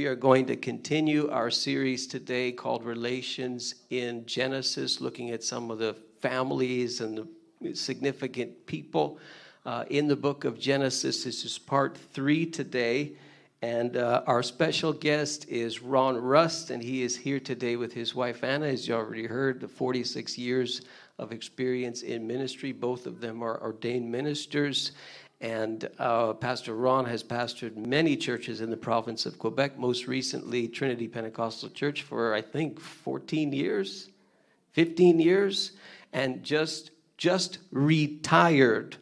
We are going to continue our series today called Relations in Genesis, looking at some of the families and the significant people uh, in the book of Genesis. This is part three today. And uh, our special guest is Ron Rust, and he is here today with his wife Anna, as you already heard, the 46 years of experience in ministry. Both of them are ordained ministers. And uh, Pastor Ron has pastored many churches in the province of Quebec, most recently Trinity Pentecostal Church for, I think, 14 years, 15 years, and just, just retired.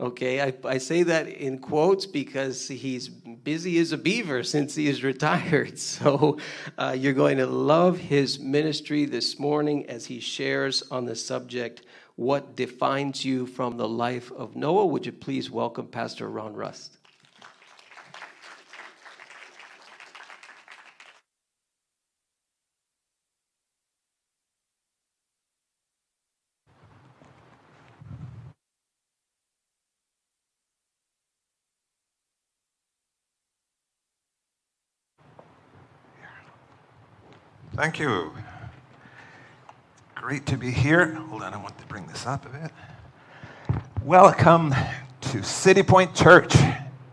Okay, I, I say that in quotes because he's busy as a beaver since he is retired. So uh, you're going to love his ministry this morning as he shares on the subject what defines you from the life of Noah. Would you please welcome Pastor Ron Rust? Thank you. Great to be here. Hold on, I want to bring this up a bit. Welcome to City Point Church.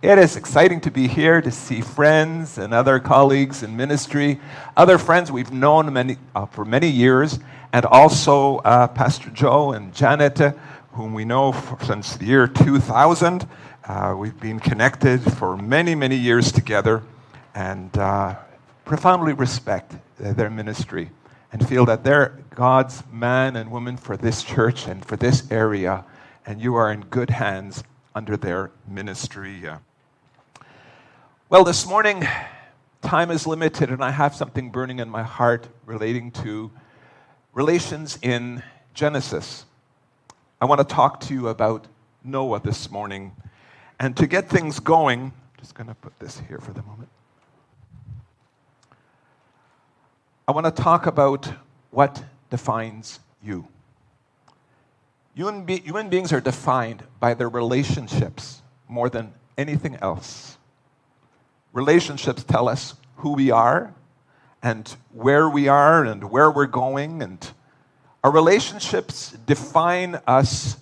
It is exciting to be here to see friends and other colleagues in ministry, other friends we've known many, uh, for many years, and also uh, Pastor Joe and Janet, uh, whom we know for, since the year 2000. Uh, we've been connected for many, many years together and uh, profoundly respect their ministry and feel that they're God's man and woman for this church and for this area, and you are in good hands under their ministry. Well, this morning, time is limited, and I have something burning in my heart relating to relations in Genesis. I want to talk to you about Noah this morning. And to get things going, I'm just going to put this here for the moment. I want to talk about what defines you. Human, be- human beings are defined by their relationships more than anything else. Relationships tell us who we are and where we are and where we're going, and our relationships define us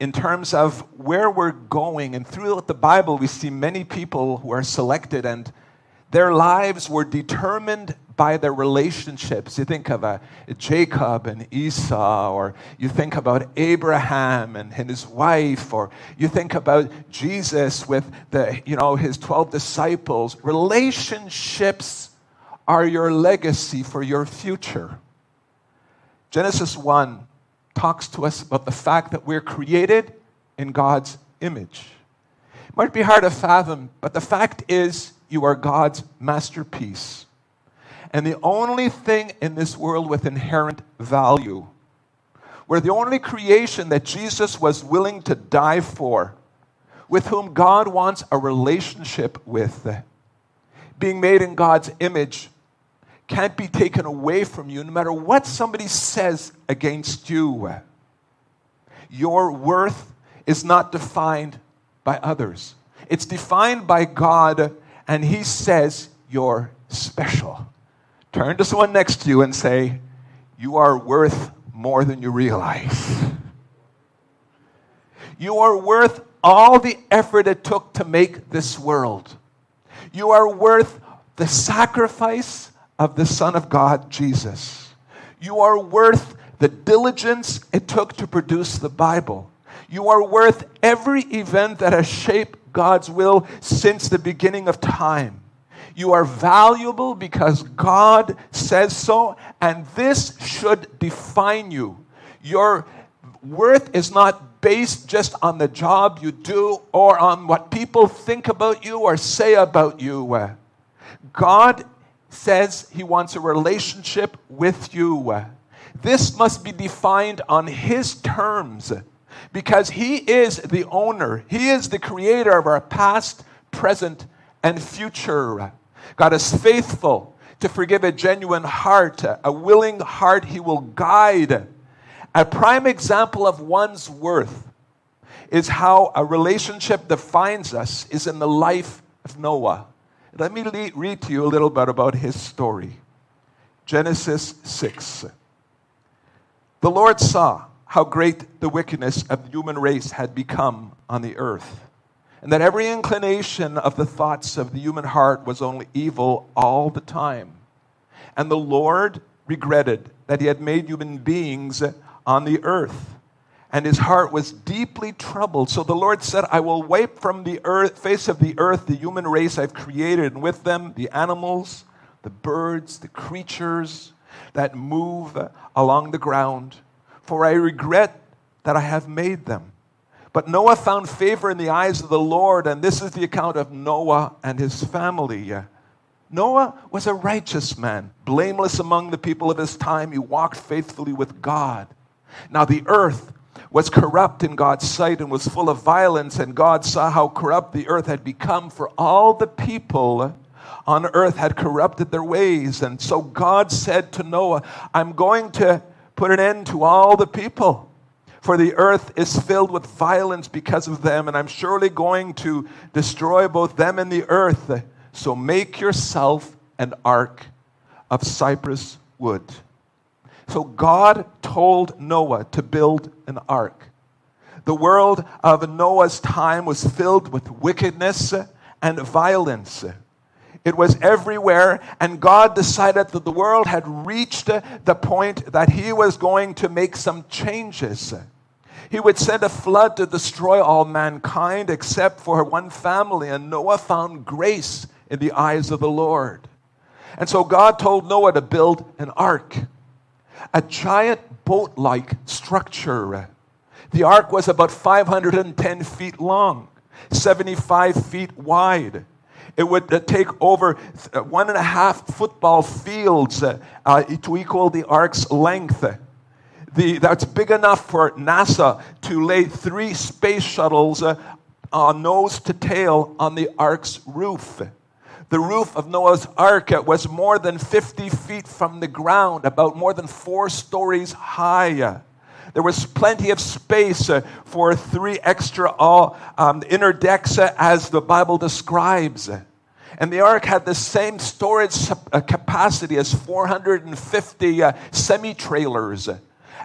in terms of where we're going. And throughout the Bible, we see many people who are selected and their lives were determined by their relationships. You think of uh, Jacob and Esau, or you think about Abraham and, and his wife, or you think about Jesus with the, you know, his 12 disciples. Relationships are your legacy for your future. Genesis 1 talks to us about the fact that we're created in God's image. It might be hard to fathom, but the fact is, you are God's masterpiece and the only thing in this world with inherent value. We're the only creation that Jesus was willing to die for, with whom God wants a relationship with. Being made in God's image can't be taken away from you no matter what somebody says against you. Your worth is not defined by others, it's defined by God, and He says you're special. Turn to someone next to you and say, You are worth more than you realize. You are worth all the effort it took to make this world. You are worth the sacrifice of the Son of God, Jesus. You are worth the diligence it took to produce the Bible. You are worth every event that has shaped God's will since the beginning of time. You are valuable because God says so, and this should define you. Your worth is not based just on the job you do or on what people think about you or say about you. God says He wants a relationship with you. This must be defined on His terms because He is the owner, He is the creator of our past, present, and future. God is faithful to forgive a genuine heart, a willing heart, He will guide. A prime example of one's worth is how a relationship defines us is in the life of Noah. Let me read to you a little bit about his story. Genesis 6. The Lord saw how great the wickedness of the human race had become on the earth, and that every inclination of the thoughts of the human heart was only evil all the time. And the Lord regretted that he had made human beings on the earth. And his heart was deeply troubled. So the Lord said, I will wipe from the earth, face of the earth the human race I've created, and with them the animals, the birds, the creatures that move along the ground. For I regret that I have made them. But Noah found favor in the eyes of the Lord, and this is the account of Noah and his family. Noah was a righteous man, blameless among the people of his time. He walked faithfully with God. Now, the earth was corrupt in God's sight and was full of violence, and God saw how corrupt the earth had become, for all the people on earth had corrupted their ways. And so God said to Noah, I'm going to put an end to all the people. For the earth is filled with violence because of them, and I'm surely going to destroy both them and the earth. So make yourself an ark of cypress wood. So God told Noah to build an ark. The world of Noah's time was filled with wickedness and violence. It was everywhere, and God decided that the world had reached the point that He was going to make some changes. He would send a flood to destroy all mankind except for one family, and Noah found grace in the eyes of the Lord. And so God told Noah to build an ark, a giant boat like structure. The ark was about 510 feet long, 75 feet wide. It would uh, take over uh, one and a half football fields uh, uh, to equal the ark's length. The, that's big enough for NASA to lay three space shuttles uh, nose to tail on the ark's roof. The roof of Noah's ark was more than 50 feet from the ground, about more than four stories high. There was plenty of space uh, for three extra all, um, inner decks uh, as the Bible describes. And the ark had the same storage uh, capacity as 450 uh, semi trailers,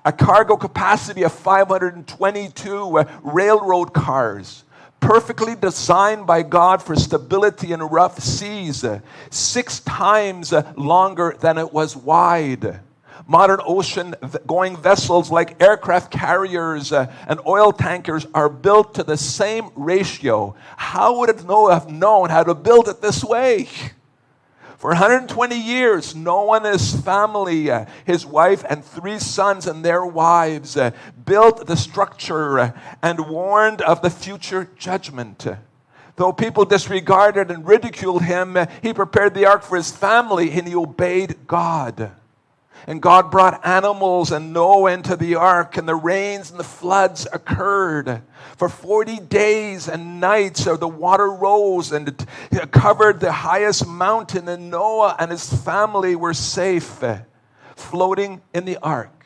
a cargo capacity of 522 uh, railroad cars perfectly designed by God for stability in rough seas, six times longer than it was wide. Modern ocean going vessels like aircraft carriers uh, and oil tankers are built to the same ratio. How would it know, have known how to build it this way? For 120 years, Noah and his family, uh, his wife and three sons and their wives, uh, built the structure and warned of the future judgment. Though people disregarded and ridiculed him, he prepared the ark for his family and he obeyed God. And God brought animals and Noah into the ark, and the rains and the floods occurred. For 40 days and nights, so the water rose and it covered the highest mountain, and Noah and his family were safe, floating in the ark.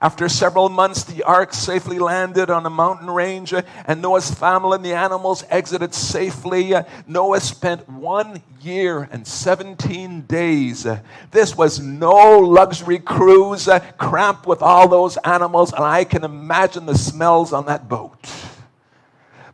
After several months, the ark safely landed on a mountain range, uh, and Noah's family and the animals exited safely. Uh, Noah spent one year and 17 days. Uh, this was no luxury cruise, cramped with all those animals, and I can imagine the smells on that boat.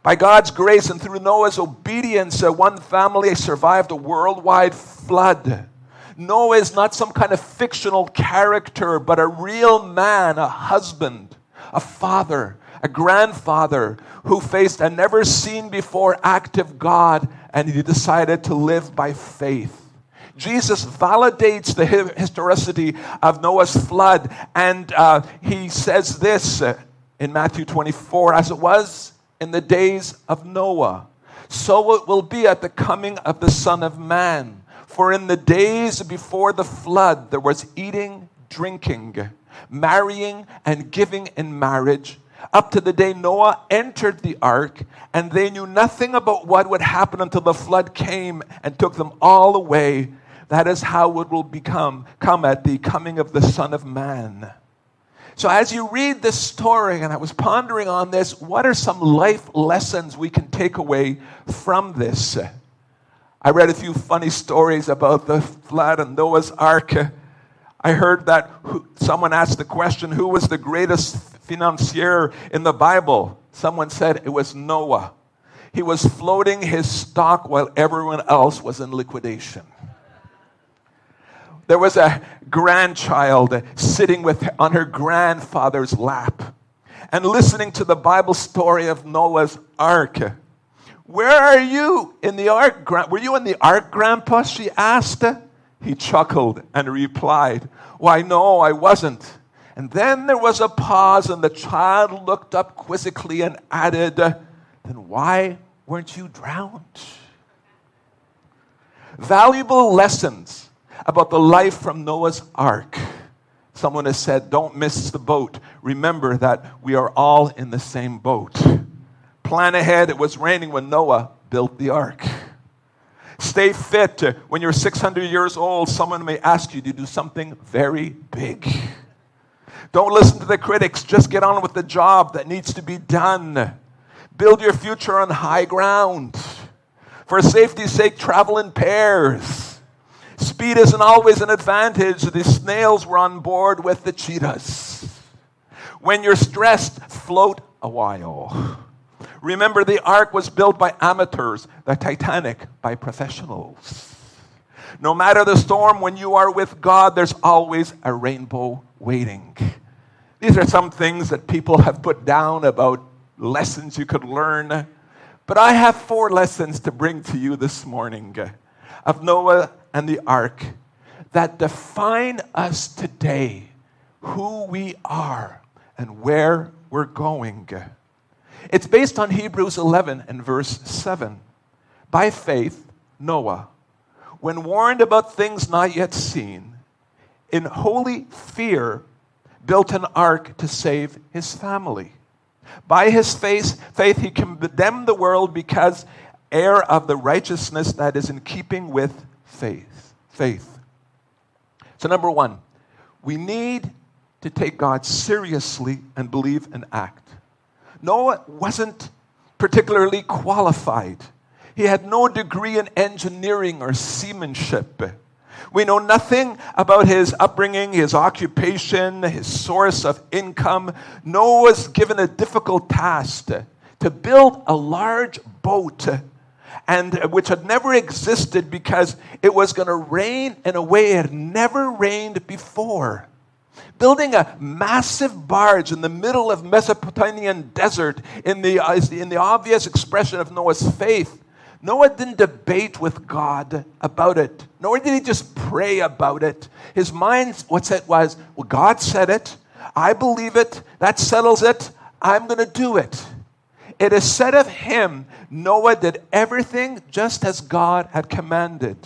By God's grace and through Noah's obedience, one family survived a worldwide flood. Noah is not some kind of fictional character, but a real man, a husband, a father, a grandfather who faced a never seen before active God and he decided to live by faith. Jesus validates the historicity of Noah's flood, and uh, he says this in Matthew 24 as it was in the days of Noah, so it will be at the coming of the Son of Man. For in the days before the flood, there was eating, drinking, marrying, and giving in marriage, up to the day Noah entered the ark, and they knew nothing about what would happen until the flood came and took them all away. That is how it will become come at the coming of the Son of Man. So, as you read this story, and I was pondering on this, what are some life lessons we can take away from this? I read a few funny stories about the flood and Noah's Ark. I heard that someone asked the question who was the greatest financier in the Bible? Someone said it was Noah. He was floating his stock while everyone else was in liquidation. There was a grandchild sitting with, on her grandfather's lap and listening to the Bible story of Noah's ark. Where are you in the ark? Were you in the ark, Grandpa? She asked. He chuckled and replied, Why, no, I wasn't. And then there was a pause, and the child looked up quizzically and added, Then why weren't you drowned? Valuable lessons about the life from Noah's ark. Someone has said, Don't miss the boat. Remember that we are all in the same boat. Plan ahead. It was raining when Noah built the ark. Stay fit. When you're 600 years old, someone may ask you to do something very big. Don't listen to the critics. Just get on with the job that needs to be done. Build your future on high ground. For safety's sake, travel in pairs. Speed isn't always an advantage. The snails were on board with the cheetahs. When you're stressed, float a while. Remember, the ark was built by amateurs, the Titanic by professionals. No matter the storm, when you are with God, there's always a rainbow waiting. These are some things that people have put down about lessons you could learn. But I have four lessons to bring to you this morning of Noah and the ark that define us today, who we are, and where we're going. It's based on Hebrews 11 and verse 7. By faith, Noah, when warned about things not yet seen, in holy fear, built an ark to save his family. By his faith, faith he condemned the world because heir of the righteousness that is in keeping with faith. Faith. So, number one, we need to take God seriously and believe and act. Noah wasn't particularly qualified. He had no degree in engineering or seamanship. We know nothing about his upbringing, his occupation, his source of income. Noah was given a difficult task to build a large boat and which had never existed because it was going to rain in a way it had never rained before. Building a massive barge in the middle of Mesopotamian desert in uh, the, in the obvious expression of Noah's faith. Noah didn't debate with God about it, nor did he just pray about it. His mind, what said was, well, God said it. I believe it. That settles it. I'm going to do it. It is said of him, Noah did everything just as God had commanded.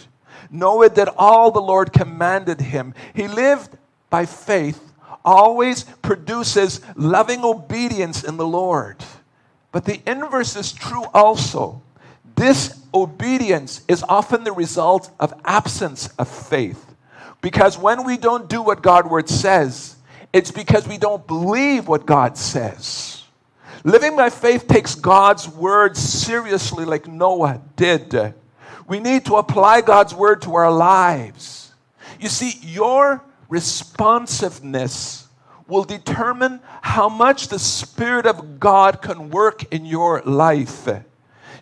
Noah did all the Lord commanded him. He lived by faith, always produces loving obedience in the Lord. But the inverse is true also. This obedience is often the result of absence of faith. Because when we don't do what God's word says, it's because we don't believe what God says. Living by faith takes God's word seriously, like Noah did. We need to apply God's word to our lives. You see, your responsiveness will determine how much the Spirit of God can work in your life.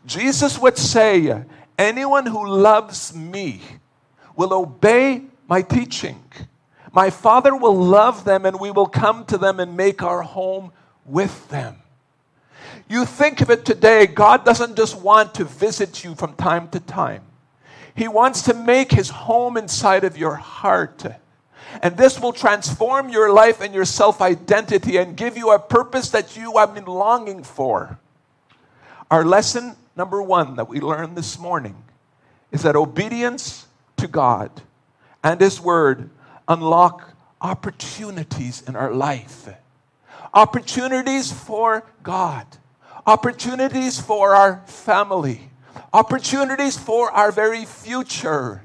Jesus would say, Anyone who loves me will obey my teaching. My Father will love them, and we will come to them and make our home with them. You think of it today, God doesn't just want to visit you from time to time. He wants to make his home inside of your heart. And this will transform your life and your self identity and give you a purpose that you have been longing for. Our lesson number one that we learned this morning is that obedience to God and His Word unlock opportunities in our life. Opportunities for God opportunities for our family, opportunities for our very future.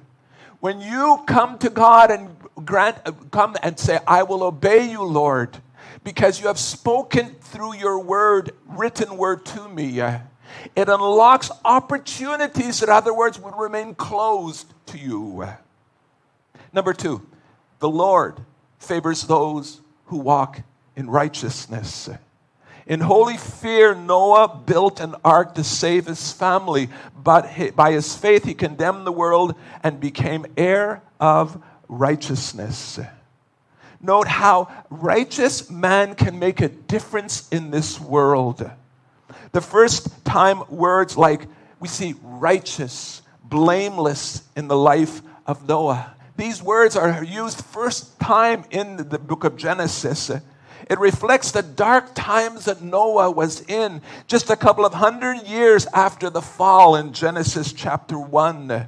When you come to God and grant, uh, come and say, I will obey you, Lord, because you have spoken through your word, written word to me. It unlocks opportunities that, other words, would remain closed to you. Number two, the Lord favors those who walk in righteousness. In holy fear, Noah built an ark to save his family, but by his faith, he condemned the world and became heir of righteousness. Note how righteous man can make a difference in this world. The first time words like we see righteous, blameless in the life of Noah. These words are used first time in the book of Genesis. It reflects the dark times that Noah was in just a couple of hundred years after the fall in Genesis chapter 1.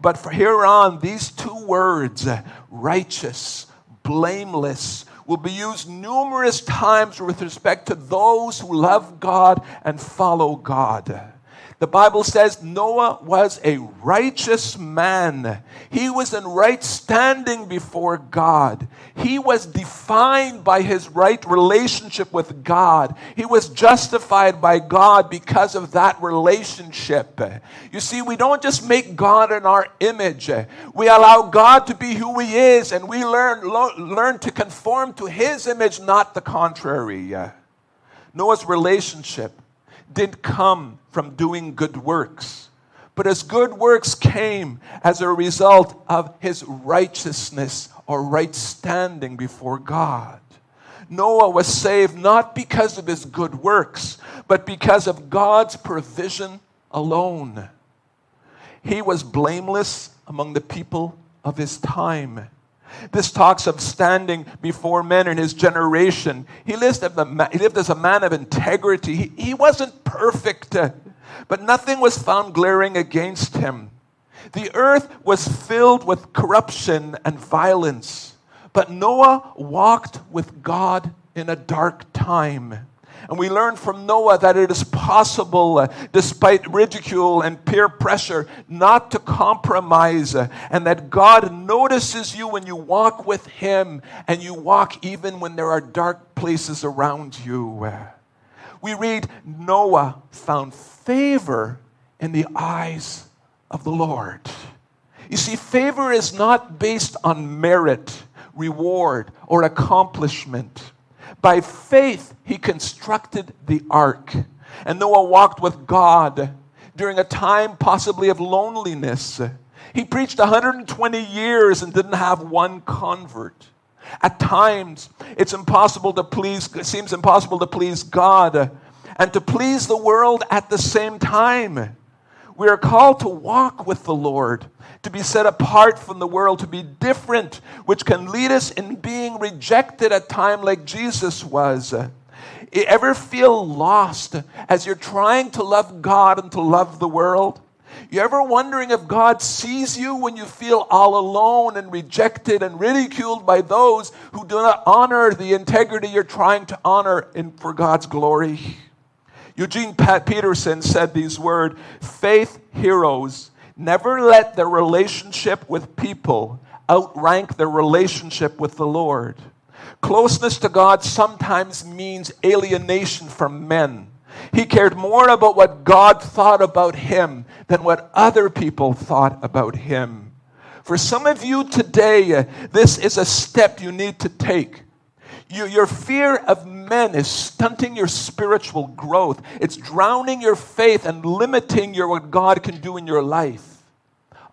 But from here on, these two words, righteous, blameless, will be used numerous times with respect to those who love God and follow God. The Bible says Noah was a righteous man. He was in right standing before God. He was defined by his right relationship with God. He was justified by God because of that relationship. You see, we don't just make God in our image. We allow God to be who he is and we learn, learn to conform to his image, not the contrary. Noah's relationship didn't come from doing good works. But his good works came as a result of his righteousness or right standing before God. Noah was saved not because of his good works, but because of God's provision alone. He was blameless among the people of his time. This talks of standing before men in his generation. He lived, he lived as a man of integrity. He, he wasn't perfect, uh, but nothing was found glaring against him. The earth was filled with corruption and violence, but Noah walked with God in a dark time. And we learn from Noah that it is possible, uh, despite ridicule and peer pressure, not to compromise, uh, and that God notices you when you walk with Him, and you walk even when there are dark places around you. Uh, we read Noah found favor in the eyes of the Lord. You see, favor is not based on merit, reward, or accomplishment. By faith, he constructed the ark. And Noah walked with God during a time possibly of loneliness. He preached 120 years and didn't have one convert. At times, it's impossible to please, it seems impossible to please God and to please the world at the same time. We are called to walk with the Lord, to be set apart from the world, to be different, which can lead us in being rejected at time like Jesus was. You ever feel lost as you're trying to love God and to love the world? You ever wondering if God sees you when you feel all alone and rejected and ridiculed by those who do not honor the integrity you're trying to honor in, for God's glory? Eugene Pat Peterson said these words faith heroes never let their relationship with people outrank their relationship with the Lord. Closeness to God sometimes means alienation from men. He cared more about what God thought about him than what other people thought about him. For some of you today, uh, this is a step you need to take. You, your fear of men is stunting your spiritual growth. It's drowning your faith and limiting your, what God can do in your life.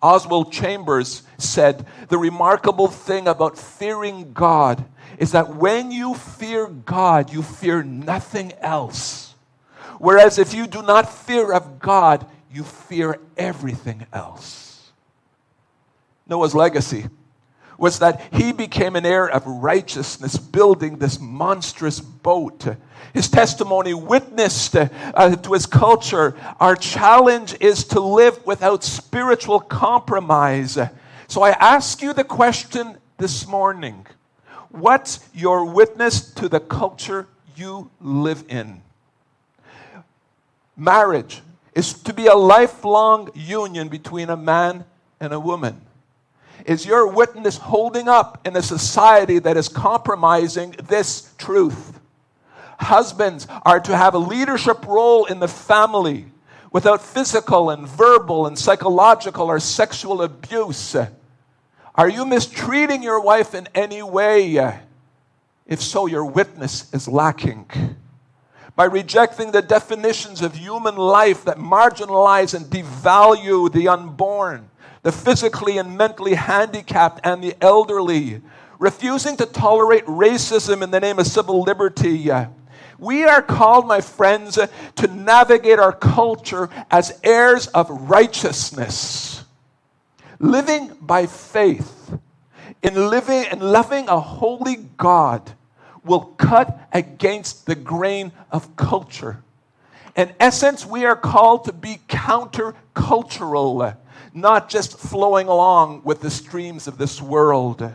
Oswald Chambers said the remarkable thing about fearing God is that when you fear God, you fear nothing else. Whereas if you do not fear of God, you fear everything else. Noah's legacy was that he became an heir of righteousness, building this monstrous boat. His testimony witnessed uh, to his culture. Our challenge is to live without spiritual compromise. So I ask you the question this morning What's your witness to the culture you live in? Marriage is to be a lifelong union between a man and a woman. Is your witness holding up in a society that is compromising this truth? Husbands are to have a leadership role in the family. without physical and verbal and psychological or sexual abuse? Are you mistreating your wife in any way? If so, your witness is lacking. By rejecting the definitions of human life that marginalize and devalue the unborn, the physically and mentally handicapped, and the elderly, refusing to tolerate racism in the name of civil liberty, we are called, my friends, to navigate our culture as heirs of righteousness living by faith. In living and loving a holy God will cut against the grain of culture. In essence, we are called to be countercultural, not just flowing along with the streams of this world.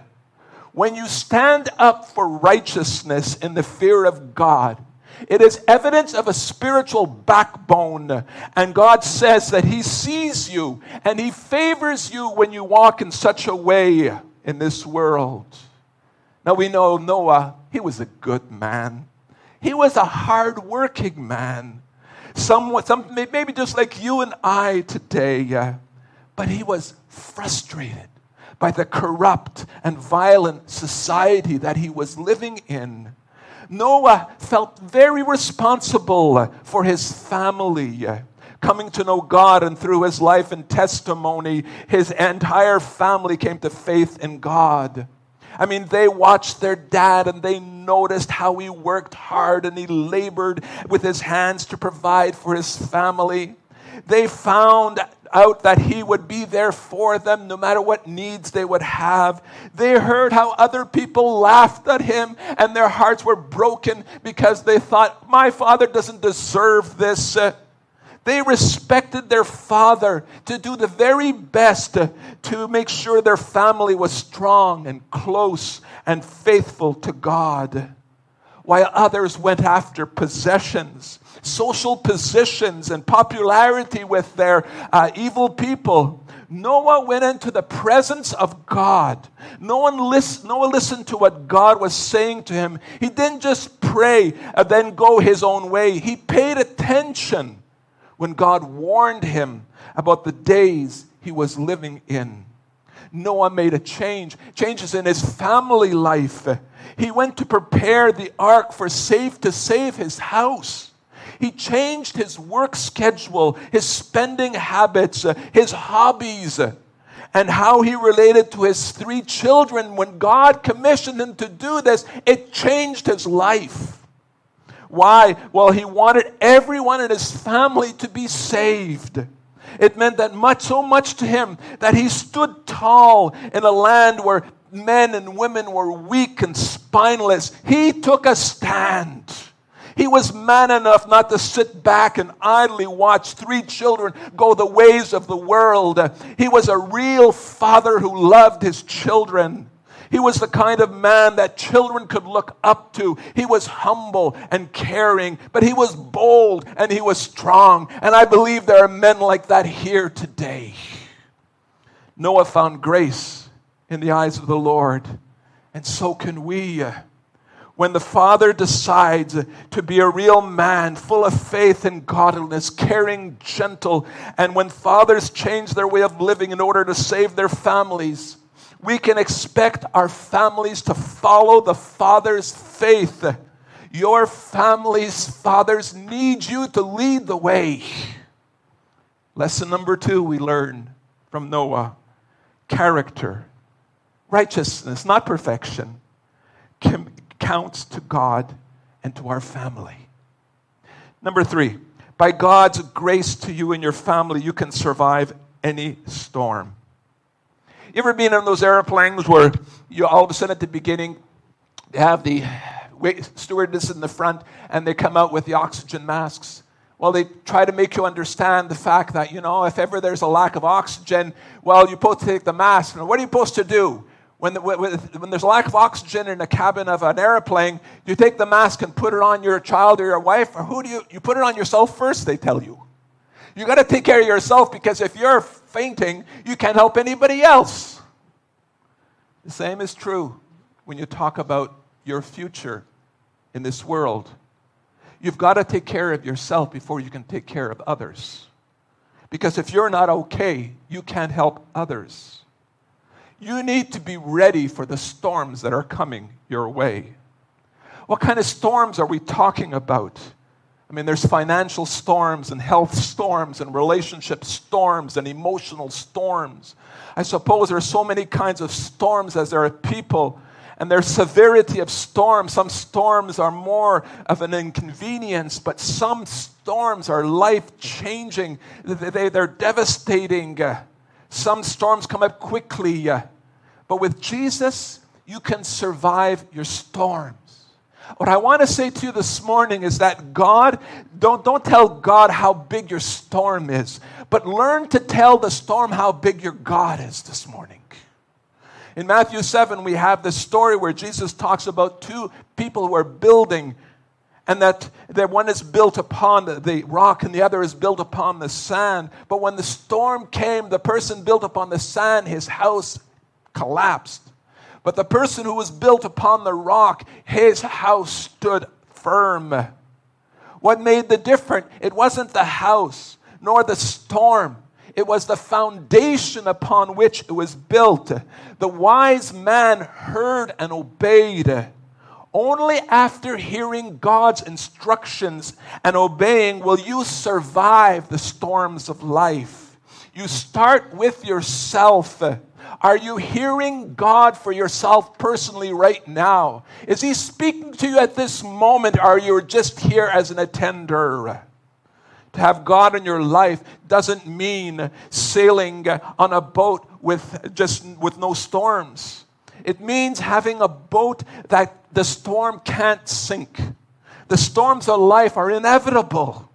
When you stand up for righteousness in the fear of God, it is evidence of a spiritual backbone. And God says that He sees you and He favors you when you walk in such a way in this world. Now we know Noah, he was a good man. He was a hard-working man. Some, maybe just like you and I today. Uh, But he was frustrated by the corrupt and violent society that he was living in. Noah felt very responsible for his family coming to know God, and through his life and testimony, his entire family came to faith in God. I mean, they watched their dad and they noticed how he worked hard and he labored with his hands to provide for his family. They found out that he would be there for them no matter what needs they would have. They heard how other people laughed at him and their hearts were broken because they thought, My father doesn't deserve this. They respected their father to do the very best to make sure their family was strong and close and faithful to God, while others went after possessions social positions and popularity with their uh, evil people. Noah went into the presence of God. No one list, Noah listened to what God was saying to him. He didn't just pray and then go his own way. He paid attention when God warned him about the days he was living in. Noah made a change, changes in his family life. He went to prepare the ark for safe to save his house. He changed his work schedule, his spending habits, uh, his hobbies, uh, and how he related to his three children. When God commissioned him to do this, it changed his life. Why? Well, he wanted everyone in his family to be saved. It meant that much, so much to him that he stood tall in a land where men and women were weak and spineless. He took a stand. He was man enough not to sit back and idly watch three children go the ways of the world. He was a real father who loved his children. He was the kind of man that children could look up to. He was humble and caring, but he was bold and he was strong. And I believe there are men like that here today. Noah found grace in the eyes of the Lord, and so can we when the father decides to be a real man, full of faith and godliness, caring, gentle, and when fathers change their way of living in order to save their families, we can expect our families to follow the father's faith. Your family's fathers need you to lead the way. Lesson number two we learn from Noah character, righteousness, not perfection counts to God and to our family. Number three, by God's grace to you and your family, you can survive any storm. You ever been in those airplanes where you all of a sudden at the beginning they have the stewardess in the front and they come out with the oxygen masks? Well, they try to make you understand the fact that, you know, if ever there's a lack of oxygen, well, you're supposed to take the mask. And what are you supposed to do? When, the, when, there's a lack of oxygen in the cabin of an airplane, you take the mask and put it on your child or your wife, or who do you, you put it on yourself first, they tell you. You got to take care of yourself because if you're fainting, you can't help anybody else. The same is true when you talk about your future in this world. You've got to take care of yourself before you can take care of others. Because if you're not okay, you can't help others. You need to be ready for the storms that are coming your way. What kind of storms are we talking about? I mean, there's financial storms and health storms and relationship storms and emotional storms. I suppose there are so many kinds of storms as there are people and their severity of storms. Some storms are more of an inconvenience, but some storms are life changing. They, are devastating. Some storms come up quickly. But with Jesus, you can survive your storms. What I want to say to you this morning is that God, don't, don't tell God how big your storm is, but learn to tell the storm how big your God is this morning. In Matthew 7, we have this story where Jesus talks about two people who are building, and that, that one is built upon the, the rock and the other is built upon the sand. But when the storm came, the person built upon the sand, his house collapsed. But the person who was built upon the rock, his house stood firm. What made the difference? It wasn't the house nor the storm. It was the foundation upon which it was built. The wise man heard and obeyed. Only after hearing God's instructions and obeying will you survive the storms of life. You start with yourself. Are you hearing God for yourself personally right now? Is He speaking to you at this moment? Or are you just here as an attender? To have God in your life doesn't mean sailing on a boat with just with no storms. It means having a boat that the storm can't sink. The storms of life are inevitable.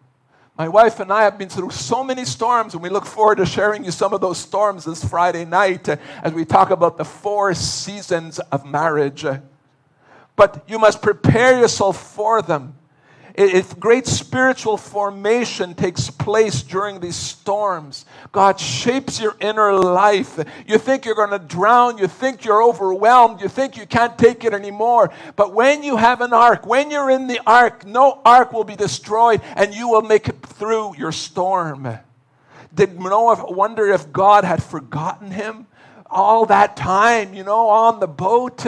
My wife and I have been through so many storms, and we look forward to sharing you some of those storms this Friday night uh, as we talk about the four seasons of marriage. But you must prepare yourself for them. If great spiritual formation takes place during these storms, God shapes your inner life. You think you're going to drown, you think you're overwhelmed, you think you can't take it anymore. But when you have an ark, when you're in the ark, no ark will be destroyed and you will make it through your storm. Did Noah wonder if God had forgotten him all that time, you know, on the boat?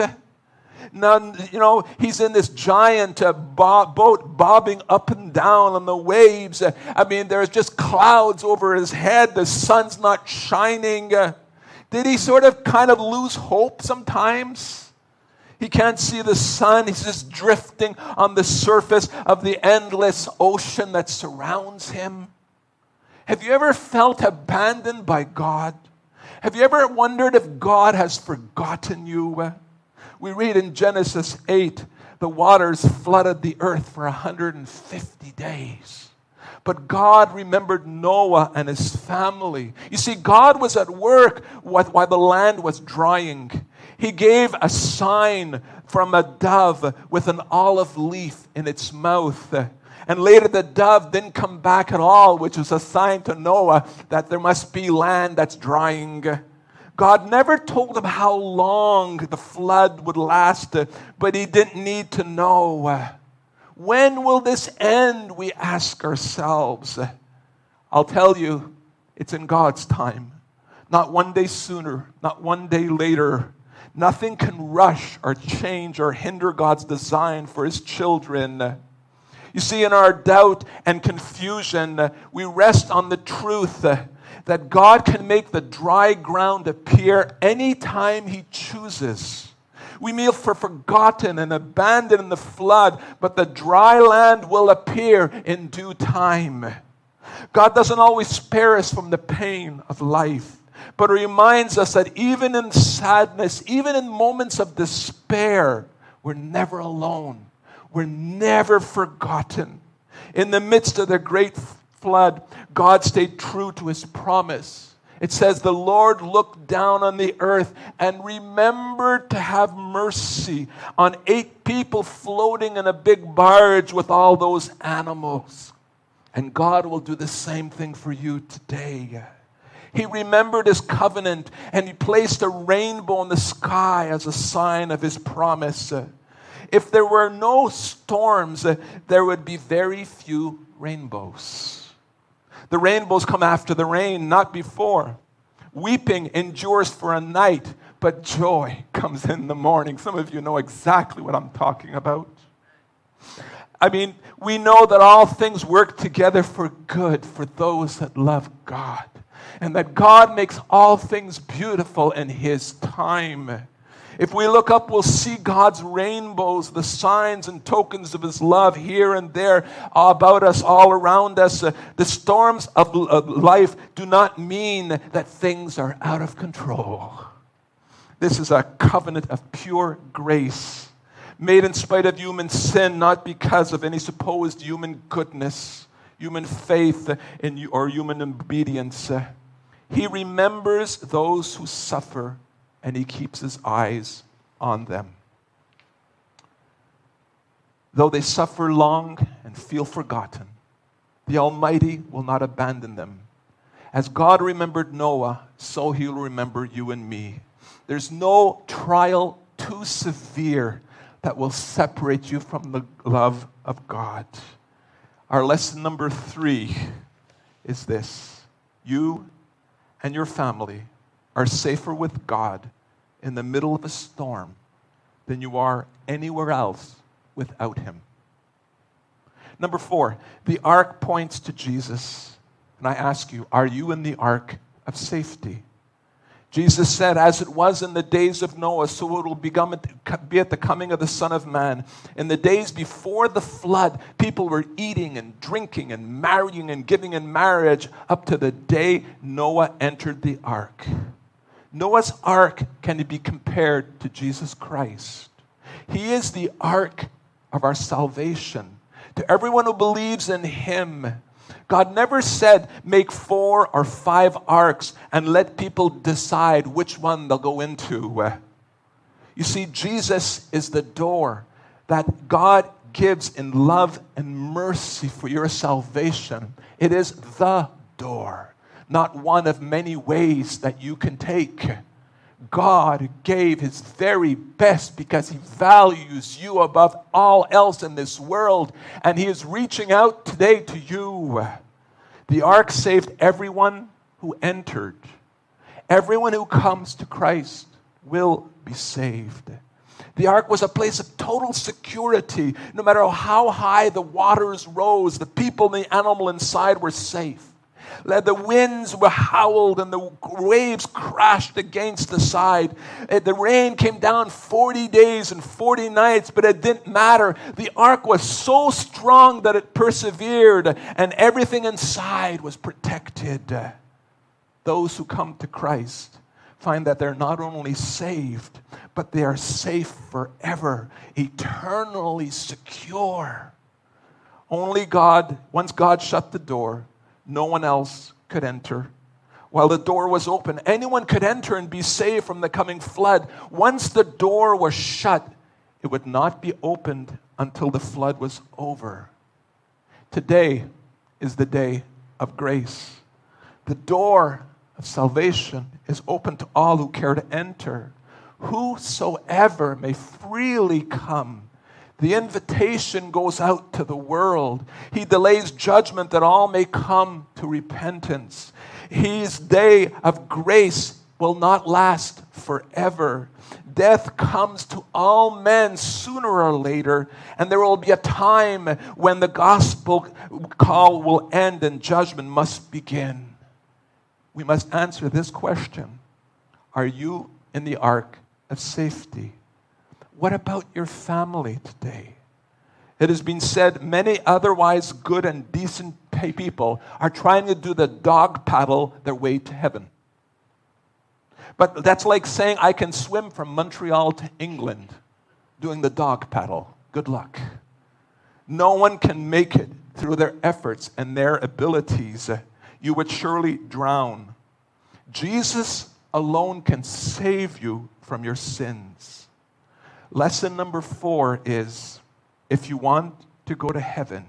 Now, you know, he's in this giant uh, boat bobbing up and down on the waves. I mean, there's just clouds over his head. The sun's not shining. Uh, did he sort of kind of lose hope sometimes? He can't see the sun. He's just drifting on the surface of the endless ocean that surrounds him. Have you ever felt abandoned by God? Have you ever wondered if God has forgotten you? We read in Genesis 8 the waters flooded the earth for 150 days. But God remembered Noah and his family. You see, God was at work while the land was drying. He gave a sign from a dove with an olive leaf in its mouth. And later the dove didn't come back at all, which was a sign to Noah that there must be land that's drying. God never told him how long the flood would last, but he didn't need to know. When will this end? We ask ourselves. I'll tell you, it's in God's time. Not one day sooner, not one day later. Nothing can rush or change or hinder God's design for his children. You see, in our doubt and confusion, we rest on the truth that God can make the dry ground appear anytime He chooses. We may have forgotten and abandoned in the flood, but the dry land will appear in due time. God doesn't always spare us from the pain of life, but reminds us that even in sadness, even in moments of despair, we're never alone. We're never forgotten. In the midst of the great flood, God stayed true to his promise. It says, The Lord looked down on the earth and remembered to have mercy on eight people floating in a big barge with all those animals. And God will do the same thing for you today. He remembered his covenant and he placed a rainbow in the sky as a sign of his promise. If there were no storms, there would be very few rainbows. The rainbows come after the rain, not before. Weeping endures for a night, but joy comes in the morning. Some of you know exactly what I'm talking about. I mean, we know that all things work together for good for those that love God, and that God makes all things beautiful in His time. If we look up, we'll see God's rainbows, the signs and tokens of His love here and there about us, all around us. Uh, the storms of, of life do not mean that things are out of control. This is a covenant of pure grace made in spite of human sin, not because of any supposed human goodness, human faith, or human obedience. He remembers those who suffer and he keeps his eyes on them. Though they suffer long and feel forgotten, the Almighty will not abandon them. As God remembered Noah, so he'll remember you and me. There's no trial too severe that will separate you from the love of God. Our lesson number three is this you and your family are safer with God in the middle of a storm than you are anywhere else without Him. Number four, the ark points to Jesus. And I ask you, are you in the ark of safety? Jesus said, As it was in the days of Noah, so it will be at the coming of the Son of Man. In the days before the flood, people were eating and drinking and marrying and giving in marriage up to the day Noah entered the ark. Noah's ark can be compared to Jesus Christ. He is the ark of our salvation. To everyone who believes in him, God never said, make four or five arks and let people decide which one they'll go into. You see, Jesus is the door that God gives in love and mercy for your salvation. It is the door, not one of many ways that you can take. God gave his very best because he values you above all else in this world. And he is reaching out today to you. The ark saved everyone who entered. Everyone who comes to Christ will be saved. The ark was a place of total security. No matter how high the waters rose, the people and the animal inside were safe. The winds were howled and the waves crashed against the side. Uh, the rain came down 40 days and 40 nights, but it didn't matter. The ark was so strong that it persevered and everything inside was protected. Those who come to Christ find that they're not only saved, but they are safe forever, eternally secure. Only God, once God shut the door, no one else could enter. While the door was open, anyone could enter and be saved from the coming flood. Once the door was shut, it would not be opened until the flood was over. Today is the day of grace. The door of salvation is open to all who care to enter. Whosoever may freely come the invitation goes out to the world. He delays judgment that all may come to repentance. His day of grace will not last forever. Death comes to all men sooner or later, and there will be a time when the gospel call will end and judgment must begin. We must answer this question Are you in the ark of safety? What about your family today? It has been said many otherwise good and decent people are trying to do the dog paddle their way to heaven. But that's like saying I can swim from Montreal to England doing the dog paddle. Good luck. No one can make it through their efforts and their abilities. You would surely drown. Jesus alone can save you from your sins. Lesson number four is if you want to go to heaven,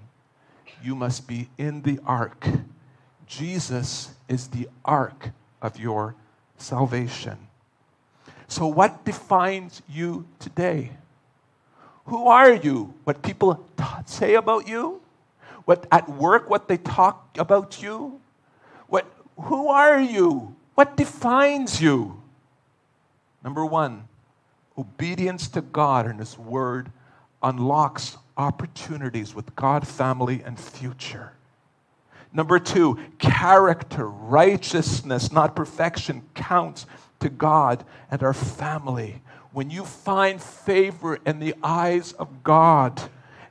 you must be in the ark. Jesus is the ark of your salvation. So, what defines you today? Who are you? What people t- say about you? What at work, what they talk about you? What, who are you? What defines you? Number one, obedience to God and His Word unlocks opportunities with God, family, and future. Number two, character, righteousness, not perfection, counts to God and our family. When you find favor in the eyes of God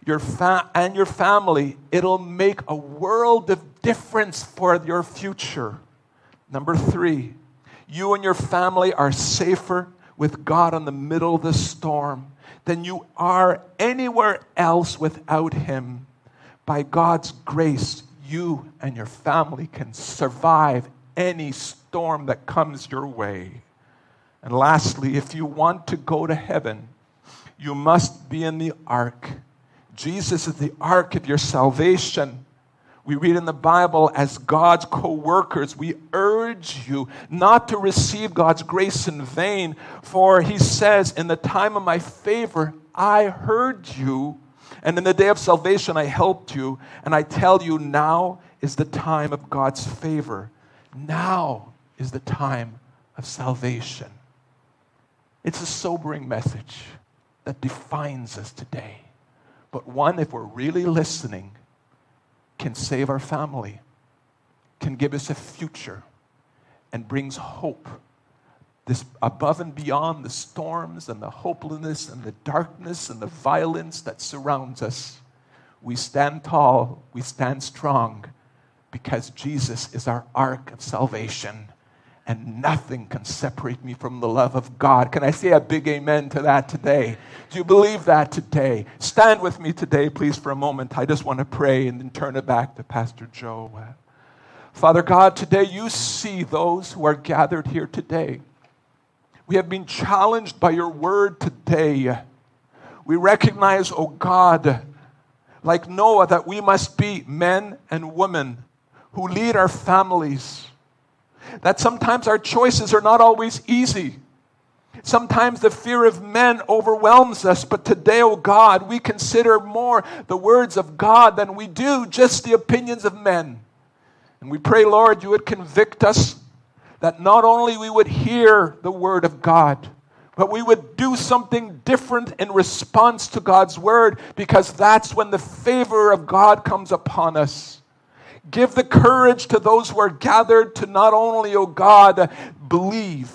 your fa- and your family, it'll make a world of difference for your future. Number three, you and your family are safer with God in the middle of the storm than you are anywhere else without Him. By God's grace, you and your family can survive any storm that comes your way. And lastly, if you want to go to heaven, you must be in the ark. Jesus is the ark of your salvation. We read in the Bible as God's co workers, we urge you not to receive God's grace in vain, for he says, In the time of my favor, I heard you, and in the day of salvation, I helped you. And I tell you, now is the time of God's favor. Now is the time of salvation. It's a sobering message that defines us today, but one, if we're really listening, can save our family, can give us a future, and brings hope. This above and beyond the storms and the hopelessness and the darkness and the violence that surrounds us, we stand tall, we stand strong, because Jesus is our ark of salvation and nothing can separate me from the love of God. Can I say a big amen to that today? Do you believe that today? Stand with me today, please, for a moment. I just want to pray and then turn it back to Pastor Joe. Father God, today you see those who are gathered here today. We have been challenged by your word today. We recognize, oh God, like Noah, that we must be men and women who lead our families that sometimes our choices are not always easy. Sometimes the fear of men overwhelms us, but today, oh God, we consider more the words of God than we do just the opinions of men. And we pray, Lord, you would convict us that not only we would hear the word of God, but we would do something different in response to God's word because that's when the favor of God comes upon us. Give the courage to those who are gathered to not only, O oh God, believe,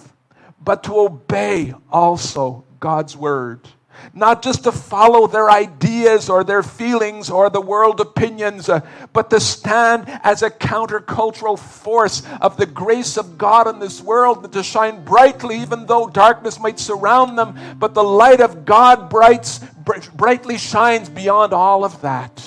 but to obey also God's word. Not just to follow their ideas or their feelings or the world opinions, uh, but to stand as a countercultural force of the grace of God in this world and to shine brightly, even though darkness might surround them. But the light of God brights, brightly shines beyond all of that.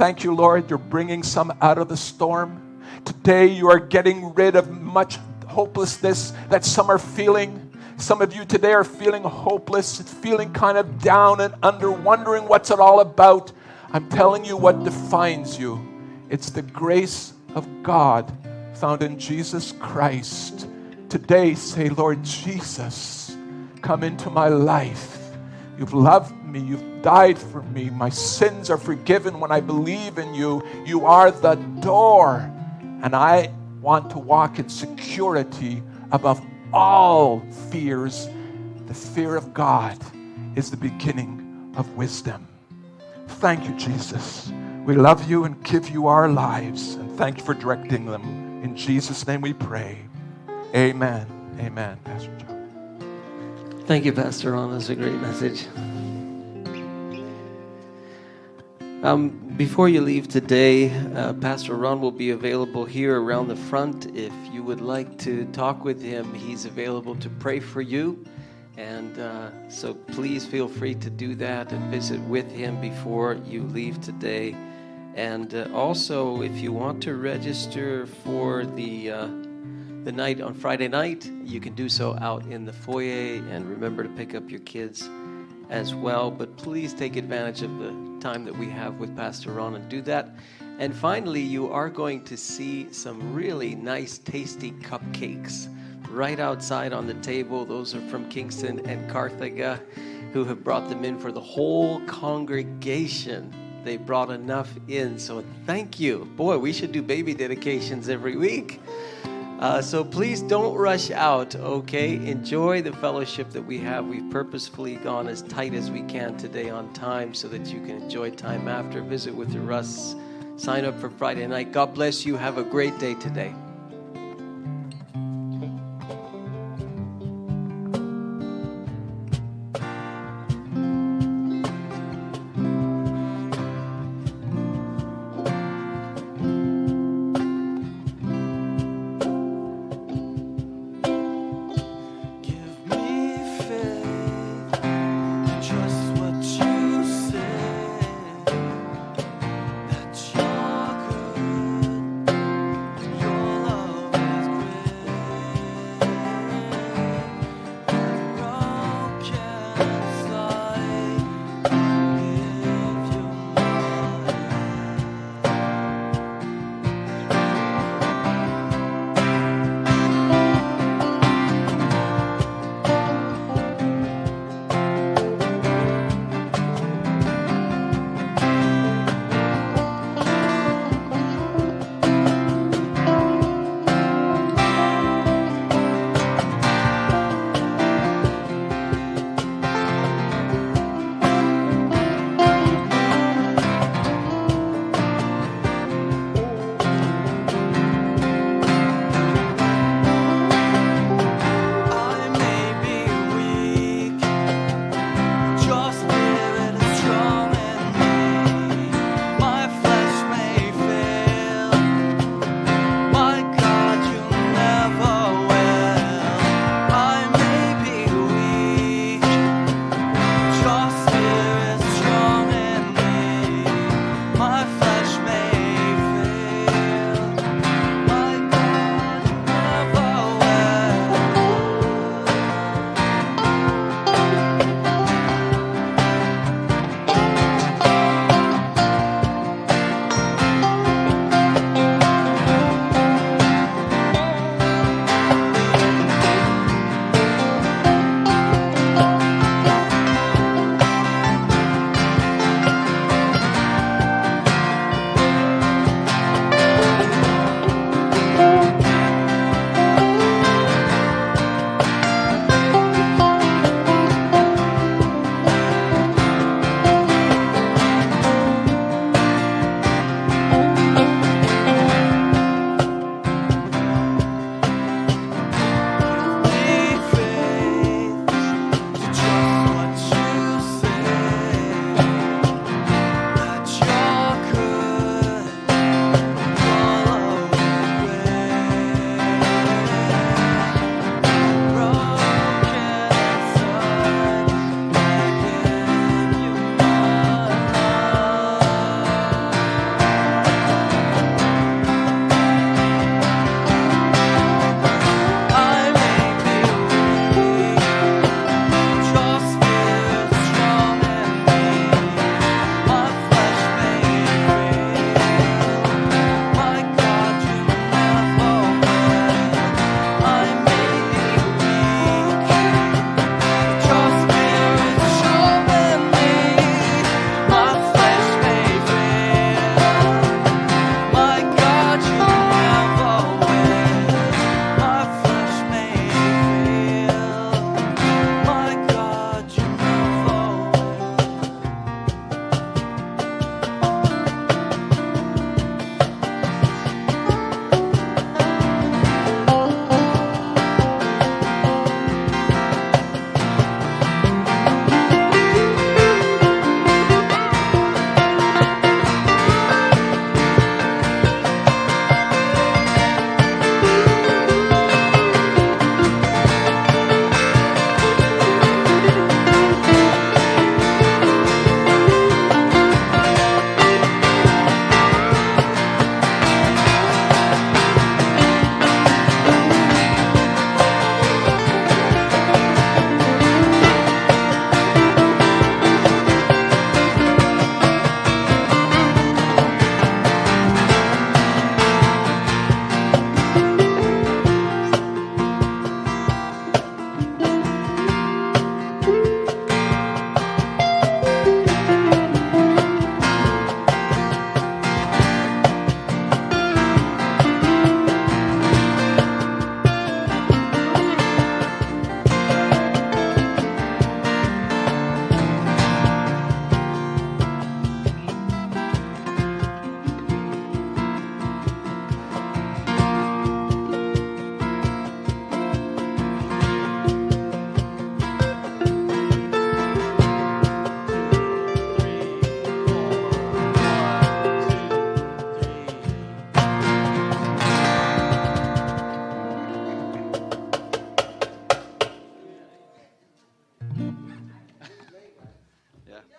Thank you, Lord, you're bringing some out of the storm. Today, you are getting rid of much hopelessness that some are feeling. Some of you today are feeling hopeless, feeling kind of down and under, wondering what's it all about. I'm telling you what defines you it's the grace of God found in Jesus Christ. Today, say, Lord Jesus, come into my life. You've loved me. You've died for me. My sins are forgiven when I believe in you. You are the door. And I want to walk in security above all fears. The fear of God is the beginning of wisdom. Thank you, Jesus. We love you and give you our lives. And thank you for directing them. In Jesus' name we pray. Amen. Amen, Pastor John. Thank you, Pastor Ron. That's a great message. Um, before you leave today, uh, Pastor Ron will be available here around the front. If you would like to talk with him, he's available to pray for you. And uh, so please feel free to do that and visit with him before you leave today. And uh, also, if you want to register for the uh, the night on Friday night, you can do so out in the foyer. And remember to pick up your kids as well. But please take advantage of the time that we have with Pastor Ron and do that. And finally, you are going to see some really nice, tasty cupcakes right outside on the table. Those are from Kingston and Carthaga, who have brought them in for the whole congregation. they brought enough in. So thank you. Boy, we should do baby dedications every week. Uh, so please don't rush out, okay? Enjoy the fellowship that we have. We've purposefully gone as tight as we can today on time so that you can enjoy time after. Visit with your Russ. Sign up for Friday night. God bless you. Have a great day today.